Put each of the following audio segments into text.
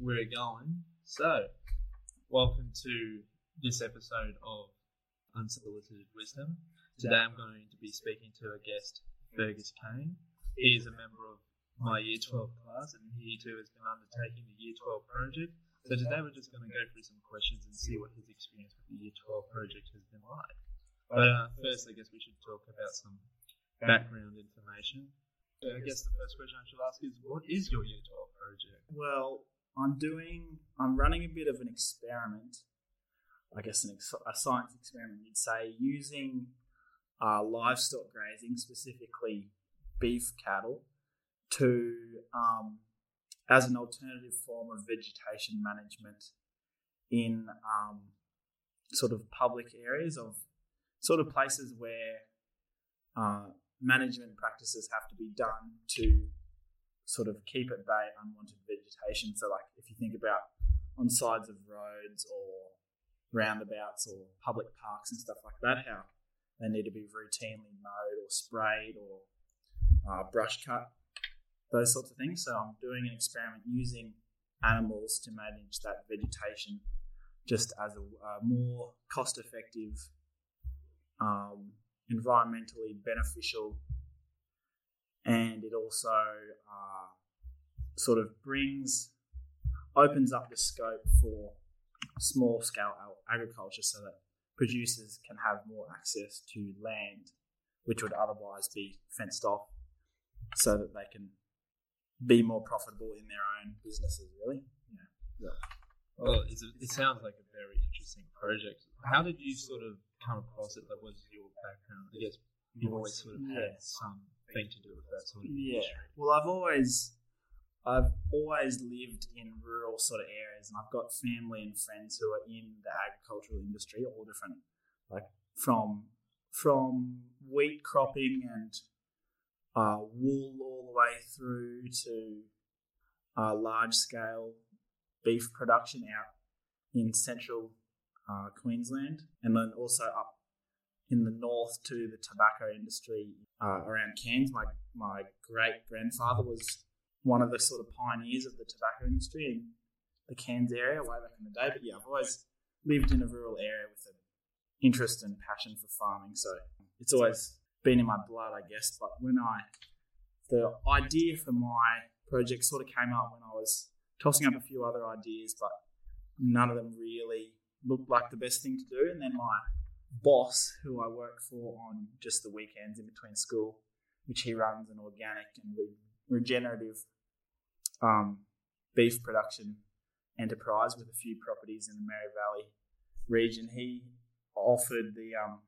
we're going. So, welcome to this episode of Unsolicited Wisdom. Today I'm going to be speaking to a guest, Fergus Kane. He is a member of my Year 12 class and he too has been undertaking the Year 12 project. So today we're just going to go through some questions and see what his experience with the Year 12 project has been like. But uh, first, I guess we should talk about some background information. So I guess the first question I should ask is, what is your Year 12 project? Well, I'm doing, I'm running a bit of an experiment. I guess an ex- a science experiment, you'd say, using uh, livestock grazing, specifically beef cattle, to um, as an alternative form of vegetation management in um, sort of public areas of sort of places where uh, management practices have to be done to sort of keep at bay unwanted vegetation. So, like if you think about on sides of roads or roundabouts or public parks and stuff like that, how they need to be routinely mowed or sprayed or uh, brush cut, those sorts of things. So, I'm doing an experiment using animals to manage that vegetation just as a, a more cost effective, um, environmentally beneficial and it also uh, sort of brings opens up the scope for small scale agriculture so that producers can have more access to land which would otherwise be fenced off so that they can be more profitable in their own businesses really. Yeah, yeah. well it sounds like a very interesting project. How did you sort of come across it? That was your background? I guess you've always sort of had some thing to do with that sort of yeah. Well, I've always I've always lived in rural sort of areas, and I've got family and friends who are in the agricultural industry, all different, like from from wheat cropping and uh, wool all the way through to uh, large scale beef production out in central uh, Queensland, and then also up in the north to the tobacco industry uh, around Cairns. My my great grandfather was one of the sort of pioneers of the tobacco industry in the Cairns area way back in the day. But yeah, I've always lived in a rural area with an interest and passion for farming, so it's always been in my blood, I guess. But when I the idea for my project sort of came up when I was tossing up a few other ideas, but none of them really looked like the best thing to do. And then my boss who I work for on just the weekends in between school, which he runs an organic and re- regenerative um, beef production enterprise with a few properties in the Mary Valley region. He offered the um,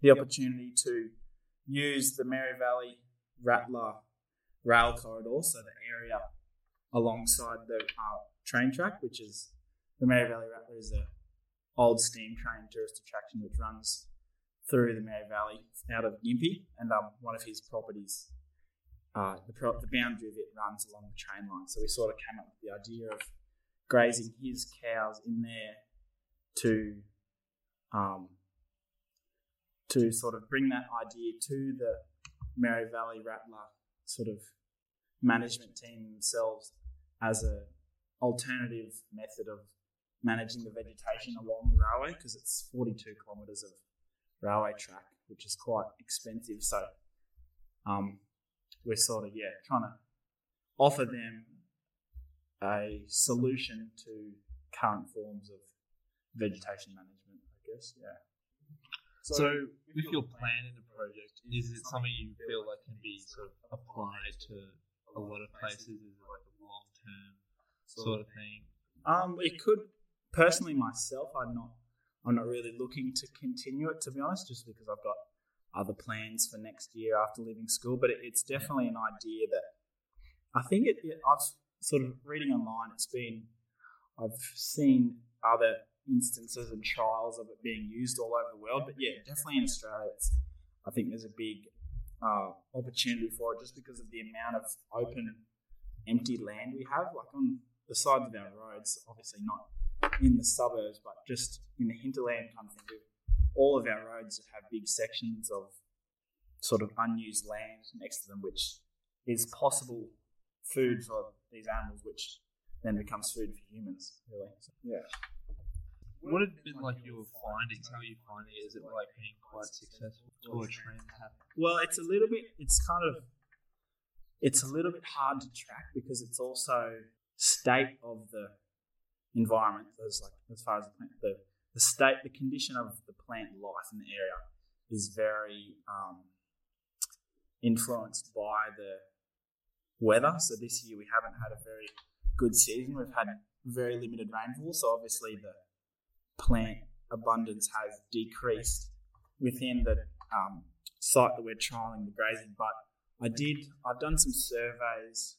the opportunity to use the Mary Valley Rattler rail corridor, so the area alongside the uh, train track, which is the Mary Valley Rattler is a old steam train tourist attraction which runs through the Mary Valley out of Gympie, and um, one of his properties, uh, the, pro- the boundary of it runs along the train line. So we sort of came up with the idea of grazing his cows in there to um, to sort of bring that idea to the Mary Valley Rattler sort of management team themselves as a alternative method of managing the vegetation along the railway because it's 42 kilometres of railway track, which is quite expensive. So um, we're sort of, yeah, trying to offer them a solution to current forms of vegetation management, I guess, yeah. So, so with your plan in the project, is it something you feel like can be sort of applied to a lot of places? Is it like a long term sort of thing? Um, it could personally myself, I'm not I'm not really looking to continue it to be honest, just because I've got other plans for next year after leaving school. But it, it's definitely an idea that I think it, it, I've sort of reading online. It's been I've seen other instances and trials of it being used all over the world. But yeah, definitely in Australia, I think there's a big uh, opportunity for it just because of the amount of open, empty land we have. Like on the sides of our roads, obviously not in the suburbs, but just in the hinterland kind of thing. All of our roads have big sections of sort of unused land next to them, which is possible food for these animals, which then becomes food for humans. Really. So, yeah. What have been like your findings? How are you finding it? Is it like being quite successful or a trend happening? Well, it's a little bit. It's kind of. It's a little bit hard to track because it's also state of the environment. As like as far as the plant, the the state, the condition of the plant life in the area is very um, influenced by the weather. So this year we haven't had a very good season. We've had very limited rainfall, so obviously the plant abundance has decreased within the um, site that we're trialing the grazing. But I did, I've done some surveys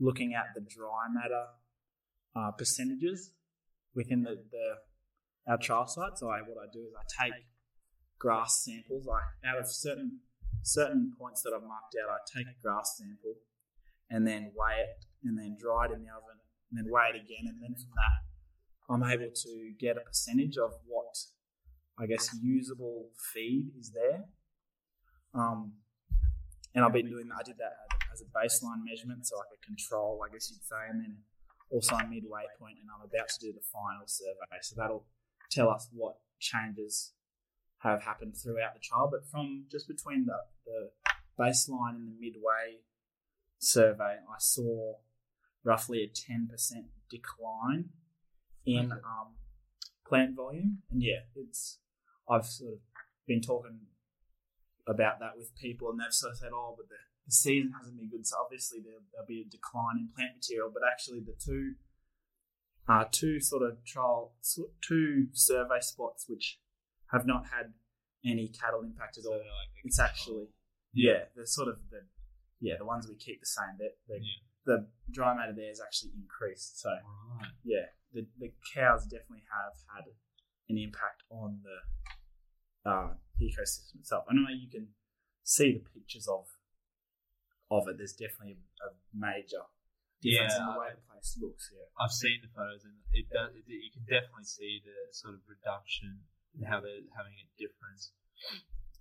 looking at the dry matter uh, percentages within the, the our trial site. So I, what I do is I take grass samples. I out of certain certain points that I've marked out, I take a grass sample and then weigh it and then dry it in the oven and then weigh it again and then from that I'm able to get a percentage of what I guess usable feed is there. Um, and I've been doing. I did that as a baseline measurement, so like a control, I guess you'd say, and then also a midway point, and I'm about to do the final survey. So that'll tell us what changes have happened throughout the trial. But from just between the, the baseline and the midway survey, I saw roughly a 10% decline in um, plant volume. And yeah, it's I've sort of been talking about that with people, and they've sort of said, "Oh, but the, the season hasn't been good, so obviously there, will be a decline in plant material." But actually, the two uh, two sort of trial two survey spots which have not had any cattle impact at all. Like it's actually yeah, yeah, the sort of the yeah the ones we keep the same. That the, yeah. the dry matter there is actually increased. So right. yeah, the, the cows definitely have had an impact on the uh, ecosystem itself. I know you can see the pictures of of it. There's definitely a, major difference yeah, in the way the place looks. Yeah, I've seen the photos, and it does. It, you can definitely see the sort of reduction and how they're having a difference.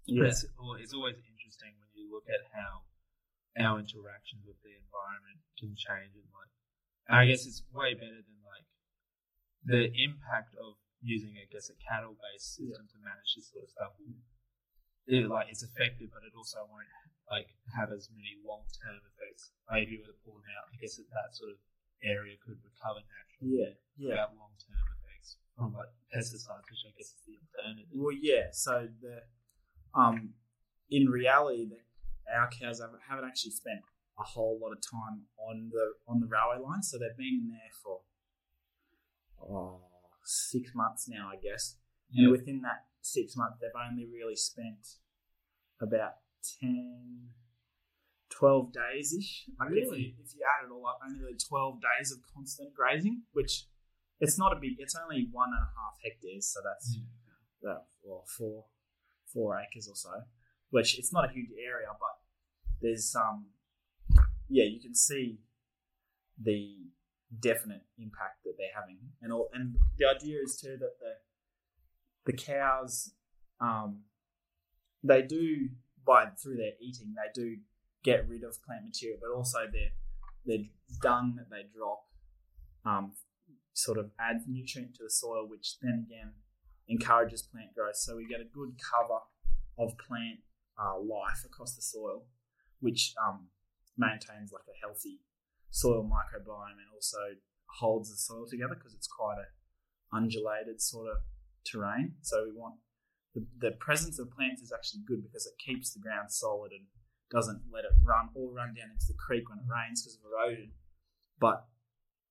Yeah. It's, it's always interesting when you look at how our interactions with the environment can change, and like, I guess it's way better than like the impact of using, I guess, a cattle-based system yeah. to manage this sort of stuff, it, like it's effective, but it also won't like have as many long-term effects. Maybe with a pull them out, I guess that, that sort of area could recover naturally. Yeah, yeah. Without long-term effects from like pesticides, which I guess is the alternative. Well, yeah. So the um, in reality, the, our cows haven't, haven't actually spent a whole lot of time on the on the railway line, so they've been in there for oh, six months now, I guess. And within that six months, they've only really spent about 10, 12 days ish. really? If, if, you add it all up, only really 12 days of constant grazing, which it's not a big, it's only one and a half hectares. So that's yeah. that, well, four, four acres or so, which it's not a huge area, but there's, um, yeah, you can see the definite impact that they're having, and all, and the idea is too that the the cows, um, they do by through their eating, they do get rid of plant material, but also their their dung that they drop, um, sort of adds nutrient to the soil, which then again encourages plant growth. So we get a good cover of plant uh, life across the soil, which um, maintains like a healthy soil microbiome and also holds the soil together because it's quite a undulated sort of terrain. So we want the, the presence of plants is actually good because it keeps the ground solid and doesn't let it run or run down into the creek when it rains because of erosion. But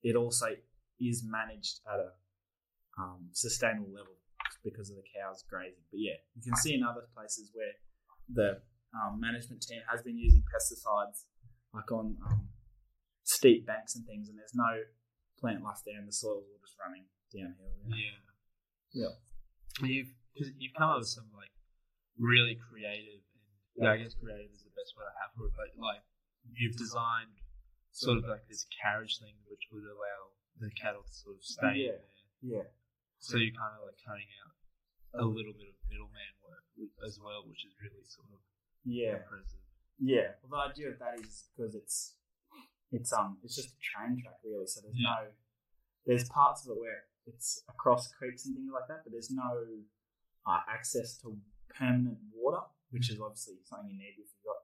it also is managed at a um, sustainable level because of the cows grazing. But yeah, you can see in other places where the um, management team has been using pesticides, like on um, steep banks and things, and there's no plant life there, and the soil's all just running downhill. Yeah. Yeah. yeah. You've you've come up with some like really creative, and yeah, I guess creative is the best word I have for it. But like you've designed sort of like this carriage thing, which would allow the cattle to sort of stay yeah. there. Yeah. So you're kind of like cutting out a little bit of middleman work as well, which is really sort of yeah impressive. Yeah. Well, the idea of that is because it's it's um it's just a train track really. So there's Yeah. no there's parts of it where it's across creeks and things like that, but there's no uh, access to permanent water, which is obviously something you need if you've got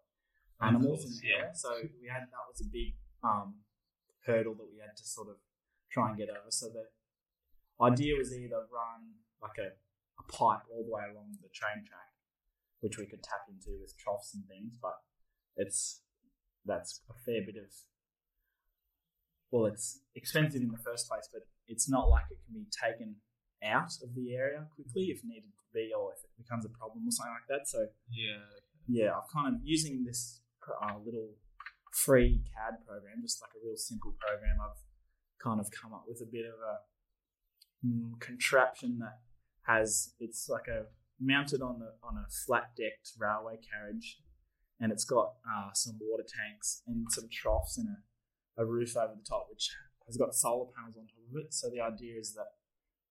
animals in the area. So we had that was a big um, hurdle that we had to sort of try and get over. So the idea was either run like a, a pipe all the way along the train track, which we could tap into with troughs and things, but it's that's a fair bit of well, it's expensive in the first place, but it's not like it can be taken out of the area quickly if needed be, or if it becomes a problem or something like that. So Yeah. yeah, I've kind of using this uh, little free CAD program, just like a real simple program. I've kind of come up with a bit of a mm, contraption that has it's like a mounted on the on a flat decked railway carriage, and it's got uh, some water tanks and some troughs and a, a roof over the top, which has got solar panels on top of it. So the idea is that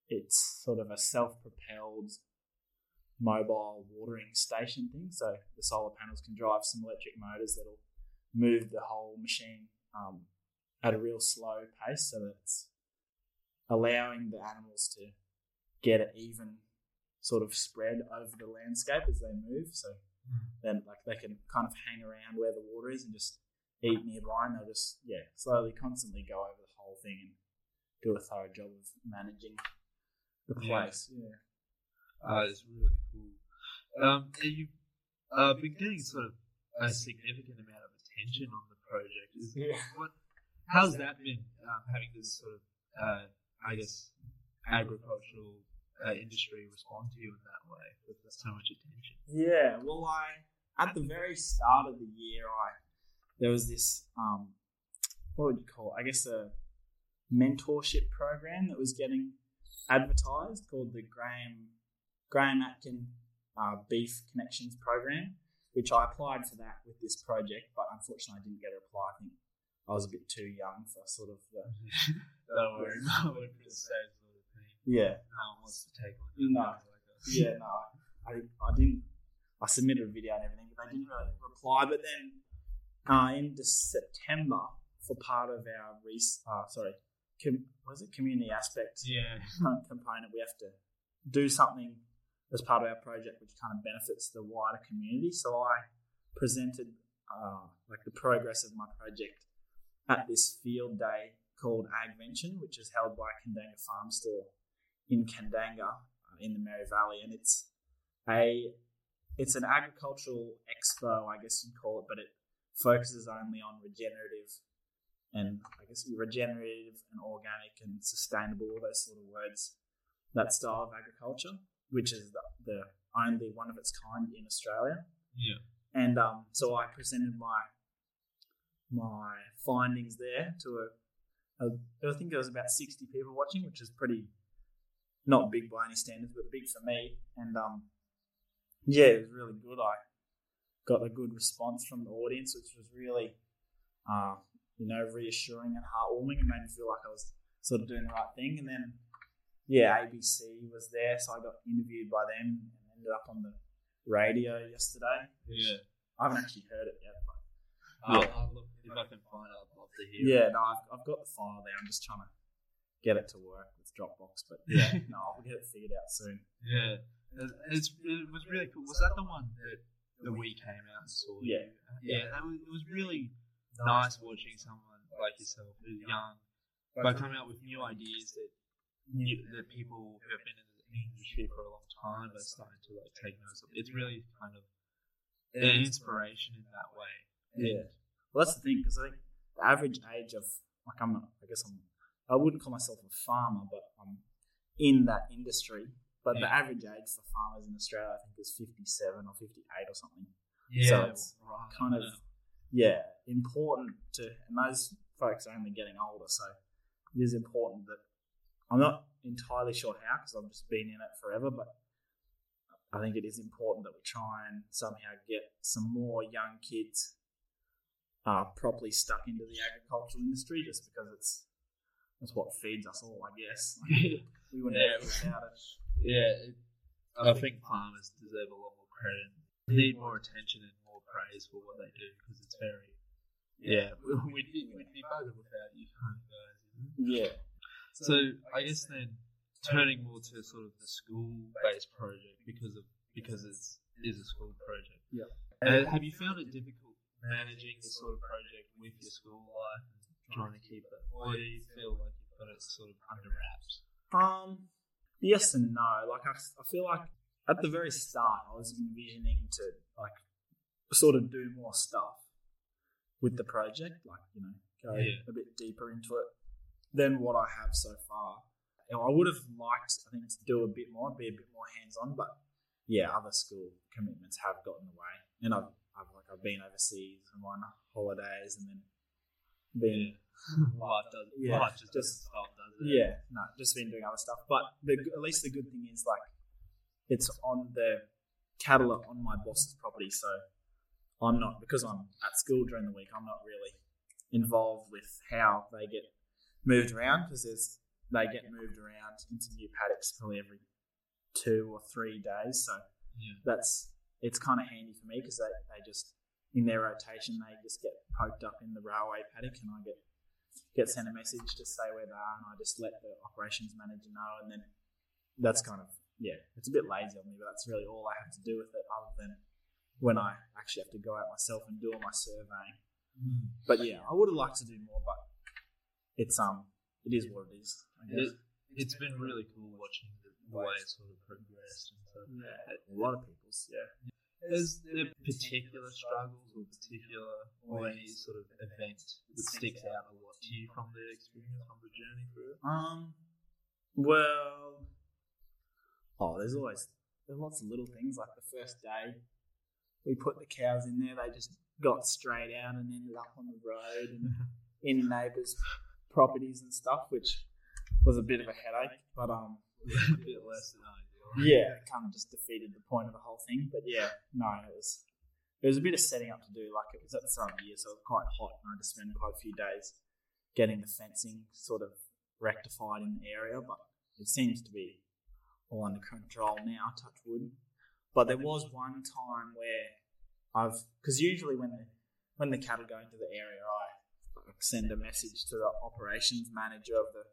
it's sort of a self propelled mobile watering station thing. So the solar panels can drive some electric motors that'll move the whole machine um, at a real slow pace, so that it's allowing the animals to get an even sort of spread over the landscape as they move. So Mm. then, like they can kind of hang around where the water is and just eat nearby, and they'll just yeah slowly, constantly go over the whole thing and do a thorough job of managing the Yeah. place. Yeah. Uh, it's really cool. Um, and you've uh, been getting sort of a significant amount of attention on the project. Is, Yeah. what, how's that been, um, having this sort of, uh, I guess, agricultural uh, industry respond to you in that way with so much attention? Yeah, well, I at the very start of the year, I there was this um, what would you call it? I guess a mentorship program that was getting advertised called the Graeme Graeme Acton uh, Beef Connections Program, which I applied for that with this project, but unfortunately, I didn't get a reply. I think I was a bit too young for sort of the Don't worry, no one for the same sort of thing. yeah No one wants to take on No. like yeah, no, I, I didn't. I submitted a video and everything, but they didn't really reply. But then uh, in September, for part of our res- uh, sorry, com- what is it community aspect Yeah. component, we have to do something as part of our project which kind of benefits the wider community. So I presented uh, like the progress of my project at this field day called Agvention, which is held by Kandanga Farm Store in Kandanga uh, in the Mary Valley, and it's a it's an agricultural expo, I guess you'd call it, but it focuses only on regenerative and I guess regenerative and organic and sustainable, all those sort of words, that style of agriculture, which is the, the only one of its kind in Australia. Yeah. And um, so I presented my my findings there to a, a I think there was about sixty people watching, which is pretty not big by any standards, but big for me. And um, yeah, it was really good. I got a good response from the audience, which was really uh, you know reassuring and heartwarming. and made me feel like I was sort of doing the right thing. And then yeah, ABC was there, so I got interviewed by them and ended up on the radio yesterday. Yeah. I haven't actually heard it yet, but I'll, Yeah. I'll look, if I can find it, I'd love to hear yeah, no, I've, I've got the file there. I'm just trying to get it to work with Dropbox, but yeah, no, I'll get it figured out soon. Yeah, it's, it was really cool. Was that the one that, that we came out and saw? Yeah. you? yeah. That was, it was really nice watching someone like yourself who's young, but coming out with new ideas that that people who have been in the industry for a long time are starting to like take notice of. It's really kind of an inspiration in that way. Yeah. Well, that's the thing because I think the average age of like I'm not, I guess I'm I wouldn't call myself a farmer, but I'm in that industry. But the average age for farmers in Australia, I think, is 57 or 58 or something. Yeah, So it's right. kind of yeah important to and those folks are only getting older so it is important that i'm not entirely sure how because i've just been in it forever but i think it is important that we try and somehow get some more young kids uh, properly stuck into the agricultural industry just because it's that's what feeds us all i guess we wouldn't Yeah. have it without it Yeah, it, I think farmers deserve a lot more credit. They need more attention and more praise for what they do because it's very, Yeah, we'd be, we'd be better without you kind of guys. Yeah. So I guess then turning more to sort of the school-based project because of because it's is a school project. Yeah. Uh, have you found it difficult managing this sort of project with your school life and trying to keep it, or do you feel like you've got it sort of under wraps? Um, yes and no. Like I, I feel like at the very start, I was envisioning to like sort of do more stuff with the project, like you know, go Yeah. a bit deeper into it than what I have so far. You know, I would have liked, I think, to do a bit more, be a bit more hands on, but yeah, other school commitments have gotten in the way, and I've, I've like I've been overseas and on holidays, and then been life does Yeah, life just, just- stop, does it? Yeah, no, just been doing other stuff. But the, at least the good thing is like it's on the are on my boss's property, so I'm not because I'm at school during the week. I'm not really involved with how they get moved around because there's they get moved around into new paddocks probably every two or three days. So Yeah. that's it's kind of handy for me because they, they just in their rotation they just get poked up in the railway paddock and I get get sent a message to say where they are and I just let the operations manager know and then that's kind of yeah it's a bit lazy on me but that's really all I have to do with it other than when I actually have to go out myself and do all my surveying Mm. but yeah I would have liked to do more but it's um it is what it is I guess. It, it's been really cool watching the way it sort of progressed and stuff. yeah a lot of people's yeah Is there particular struggles or particular or any sort of event that sticks out a lot to you from the experience, from the journey through it? Um, well, oh, there's always there's lots of little things. Like the first day, we put the cows in there. They just got straight out and ended up on the road and in neighbours' properties and stuff, which was a bit of a headache. But um, a bit less than ideal. yeah, it kind of just defeated the point of the whole thing. But yeah, no, it was it was a bit of setting up to do. Like it was at the start of the year, so it was quite hot, and I had to spend quite a few days getting the fencing sort of rectified in the area. But it seems to be all under control now. Touch wood. But there was one time where I've because usually when the when the cattle go into the area, I send a message to the operations manager of the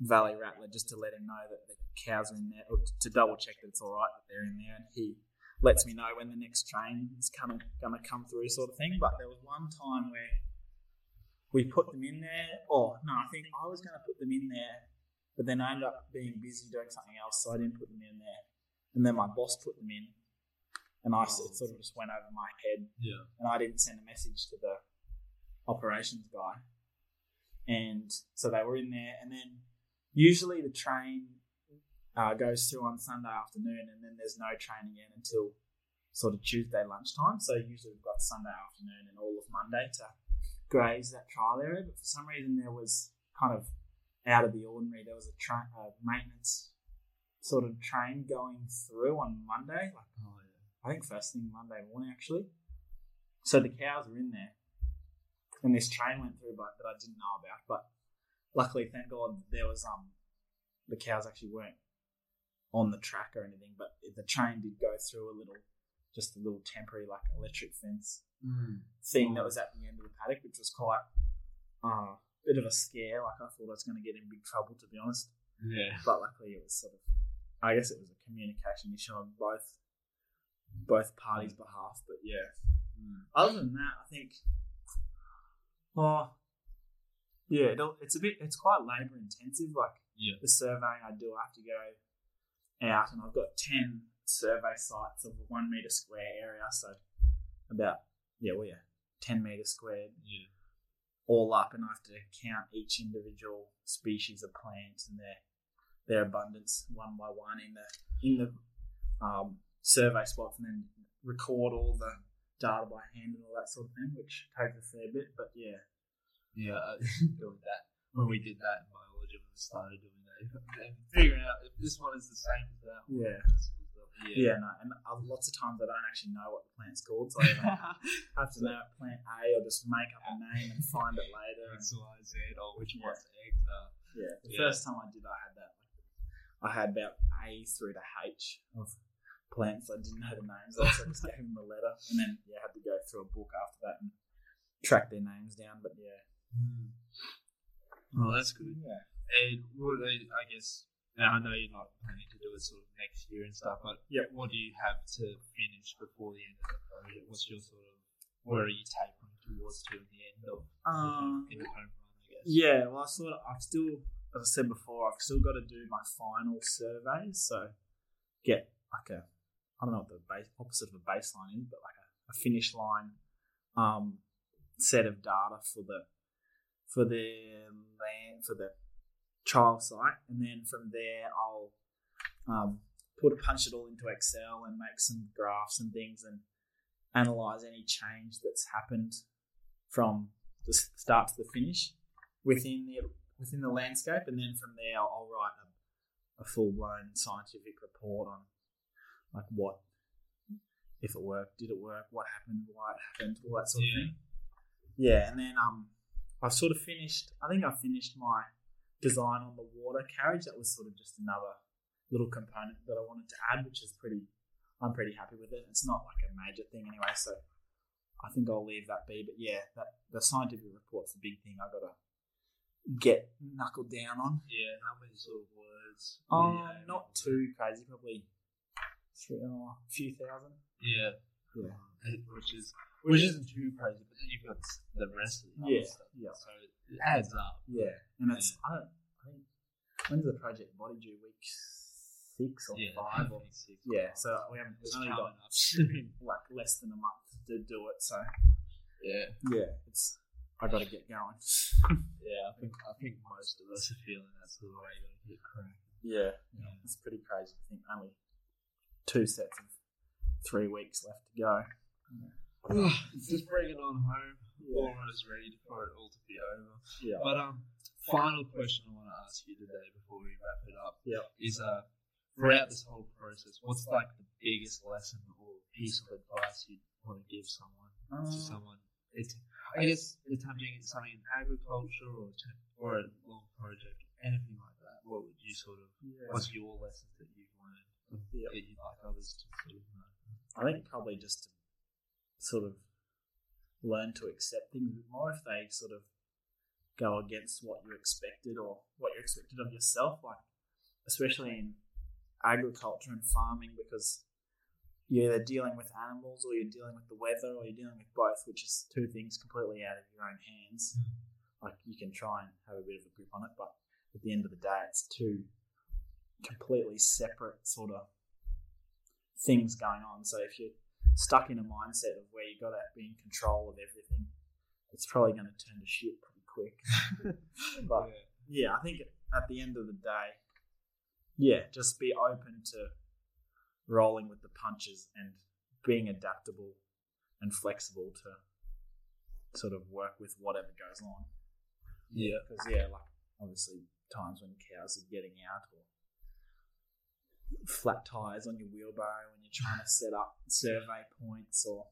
Valley Rattler just to let him know that the cows are in there, or to double check that it's all right that they're in there, and he lets me know when the next train is going to come through, sort of thing. But there was one time where we put them in there, or no, I think I was going to put them in there, but then I ended up being busy doing something else, so I didn't put them in there. And then my boss put them in, and I it sort of just went over my head Yeah. and I didn't send a message to the operations guy. And so they were in there, and then usually the train uh, goes through on Sunday afternoon, and then there's no train again until sort of Tuesday lunchtime. So usually we've got Sunday afternoon and all of Monday to graze that trial area. But for some reason, there was kind of out of the ordinary. There was a uh, maintenance sort of train going through on Monday, like Oh, yeah. I think first thing Monday morning actually. So the cows were in there, and this train went through, but that I didn't know about. But luckily, thank God, there was um the cows actually weren't on the track or anything, but the train did go through a little, just a little temporary like electric fence Mm. thing that was at the end of the paddock, which was quite uh, bit of a scare. Like I thought I was going to get in big trouble, to be honest. Yeah. But luckily, it was sort of, I guess it was a communication issue on both both parties' behalf. But yeah, Mm. other than that, I think, oh, yeah, it'll, it's a bit, it's quite labour intensive. Like Yeah. the surveying I do, I have to go out, and I've got ten survey sites of one meter square area, so about yeah, well, yeah, ten meter squared Yeah. all up, and I have to count each individual species of plant and their their abundance one by one in the in the um, survey spots, and then record all the data by hand and all that sort of thing, which takes a fair bit. But yeah, Yeah, uh, doing that when we did that in biology when we started doing that, and figuring out if this one is the same as that. one. Yeah. yeah, yeah, no, and uh, lots of times I don't actually know what the plant's called, so I have to know plant A or just make up a name and find it later. X, Y, Z, or which Yeah. one's X. Uh, Yeah, the Yeah. first time I did, I had that. I had about A through to H of plants. I didn't know the names. of, so I just gave them a letter, and then yeah, had to go through a book after that and track their names down. But yeah, Oh, that's good. yeah, And what are they, I guess, now I know you're not planning to do it sort of next year and stuff, but yeah, what do you have to finish before the end of the project? What's your sort of, where are you tapering towards to in the end of Um, in the home run, I guess? yeah. Well, I sort of, I've still, as I said before, I've still got to do my final surveys. So get like a, I don't know what the base, opposite of a baseline is, but like a, a finish line um, set of data for the for the land for the trial site, and then from there I'll um, put punch it all into Excel and make some graphs and things and analyze any change that's happened from the start to the finish within the within the landscape, and then from there I'll, I'll write a, a full blown scientific report on like what if it worked, did it work, what happened, why it happened, all that sort of Yeah. thing. Yeah, and then um, I've sort of finished. I think I finished my design on the water carriage. That was sort of just another little component that I wanted to add, which is pretty. I'm pretty happy with it. It's not like a major thing anyway, so I think I'll leave that be. But yeah, that the scientific report's the big thing I gotta get knuckled down on. Yeah, how many sort of words? Um, Yeah. not too crazy, probably three, oh, a few thousand. Yeah. Yeah. Which is which isn't too crazy, but then you've got the rest of the other Yeah, stuff. yeah. So it adds up. Yeah, and it's I don't. I think when's the project body due? Week six or Yeah, five or six. yeah. So we haven't. We've only got like less than a month to do it. So yeah. yeah, it's I got to get going. Yeah, I think I think most of us are feeling that's the way you gotta get crack. Yeah, Yeah. it's pretty crazy. I think only two sets of three weeks left to go. Just bringing on home, almost ready for it all to be over. Yeah. But um, final question I want to ask you today before we wrap it up Yep. is uh, throughout this whole process, what's like the biggest lesson or piece of advice you want to give someone to Um, someone? It's I guess attempting something in agriculture or or a long project, anything like that. What would you sort of? yeah. What's your lessons that learned Yep. you'd like others to sort of know? I think probably just to sort of learn to accept things a bit more if they sort of go against what you expected or what you expected of yourself, like especially in agriculture and farming, because you're either dealing with animals or you're dealing with the weather or you're dealing with both, which is two things completely out of your own hands. Hmm. Like you can try and have a bit of a grip on it, but at the end of the day, it's two completely separate sort of things going on. So if you're stuck in a mindset of where you've got to be in control of everything, it's probably going to turn to shit pretty quick. but yeah, I think at the end of the day, yeah, just be open to rolling with the punches and being adaptable and flexible to sort of work with whatever goes on. yeah. Because yeah, like obviously times when cows are getting out or flat tires on your wheelbarrow when you're trying to set up survey points or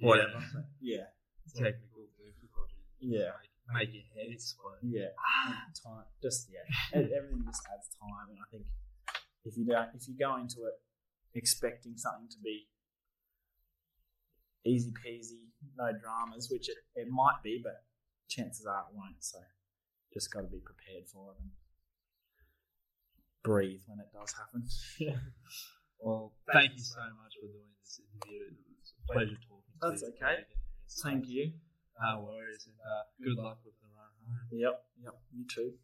whatever. But yeah, Technical difficulties. Yeah. Make, make your head explode. yeah, ah. time. Just yeah, everything just adds time, and I think if you don't, if you go into it expecting something to be easy peasy, no dramas, which it, it might be, but chances are it won't. So just got to be prepared for it and breathe when it does happen. Yeah. Well, thank you so much for doing this interview. It was a pleasure talking to That's you. okay. Thank you. No worries. And uh, good luck with the run home. Yep, yep. You too.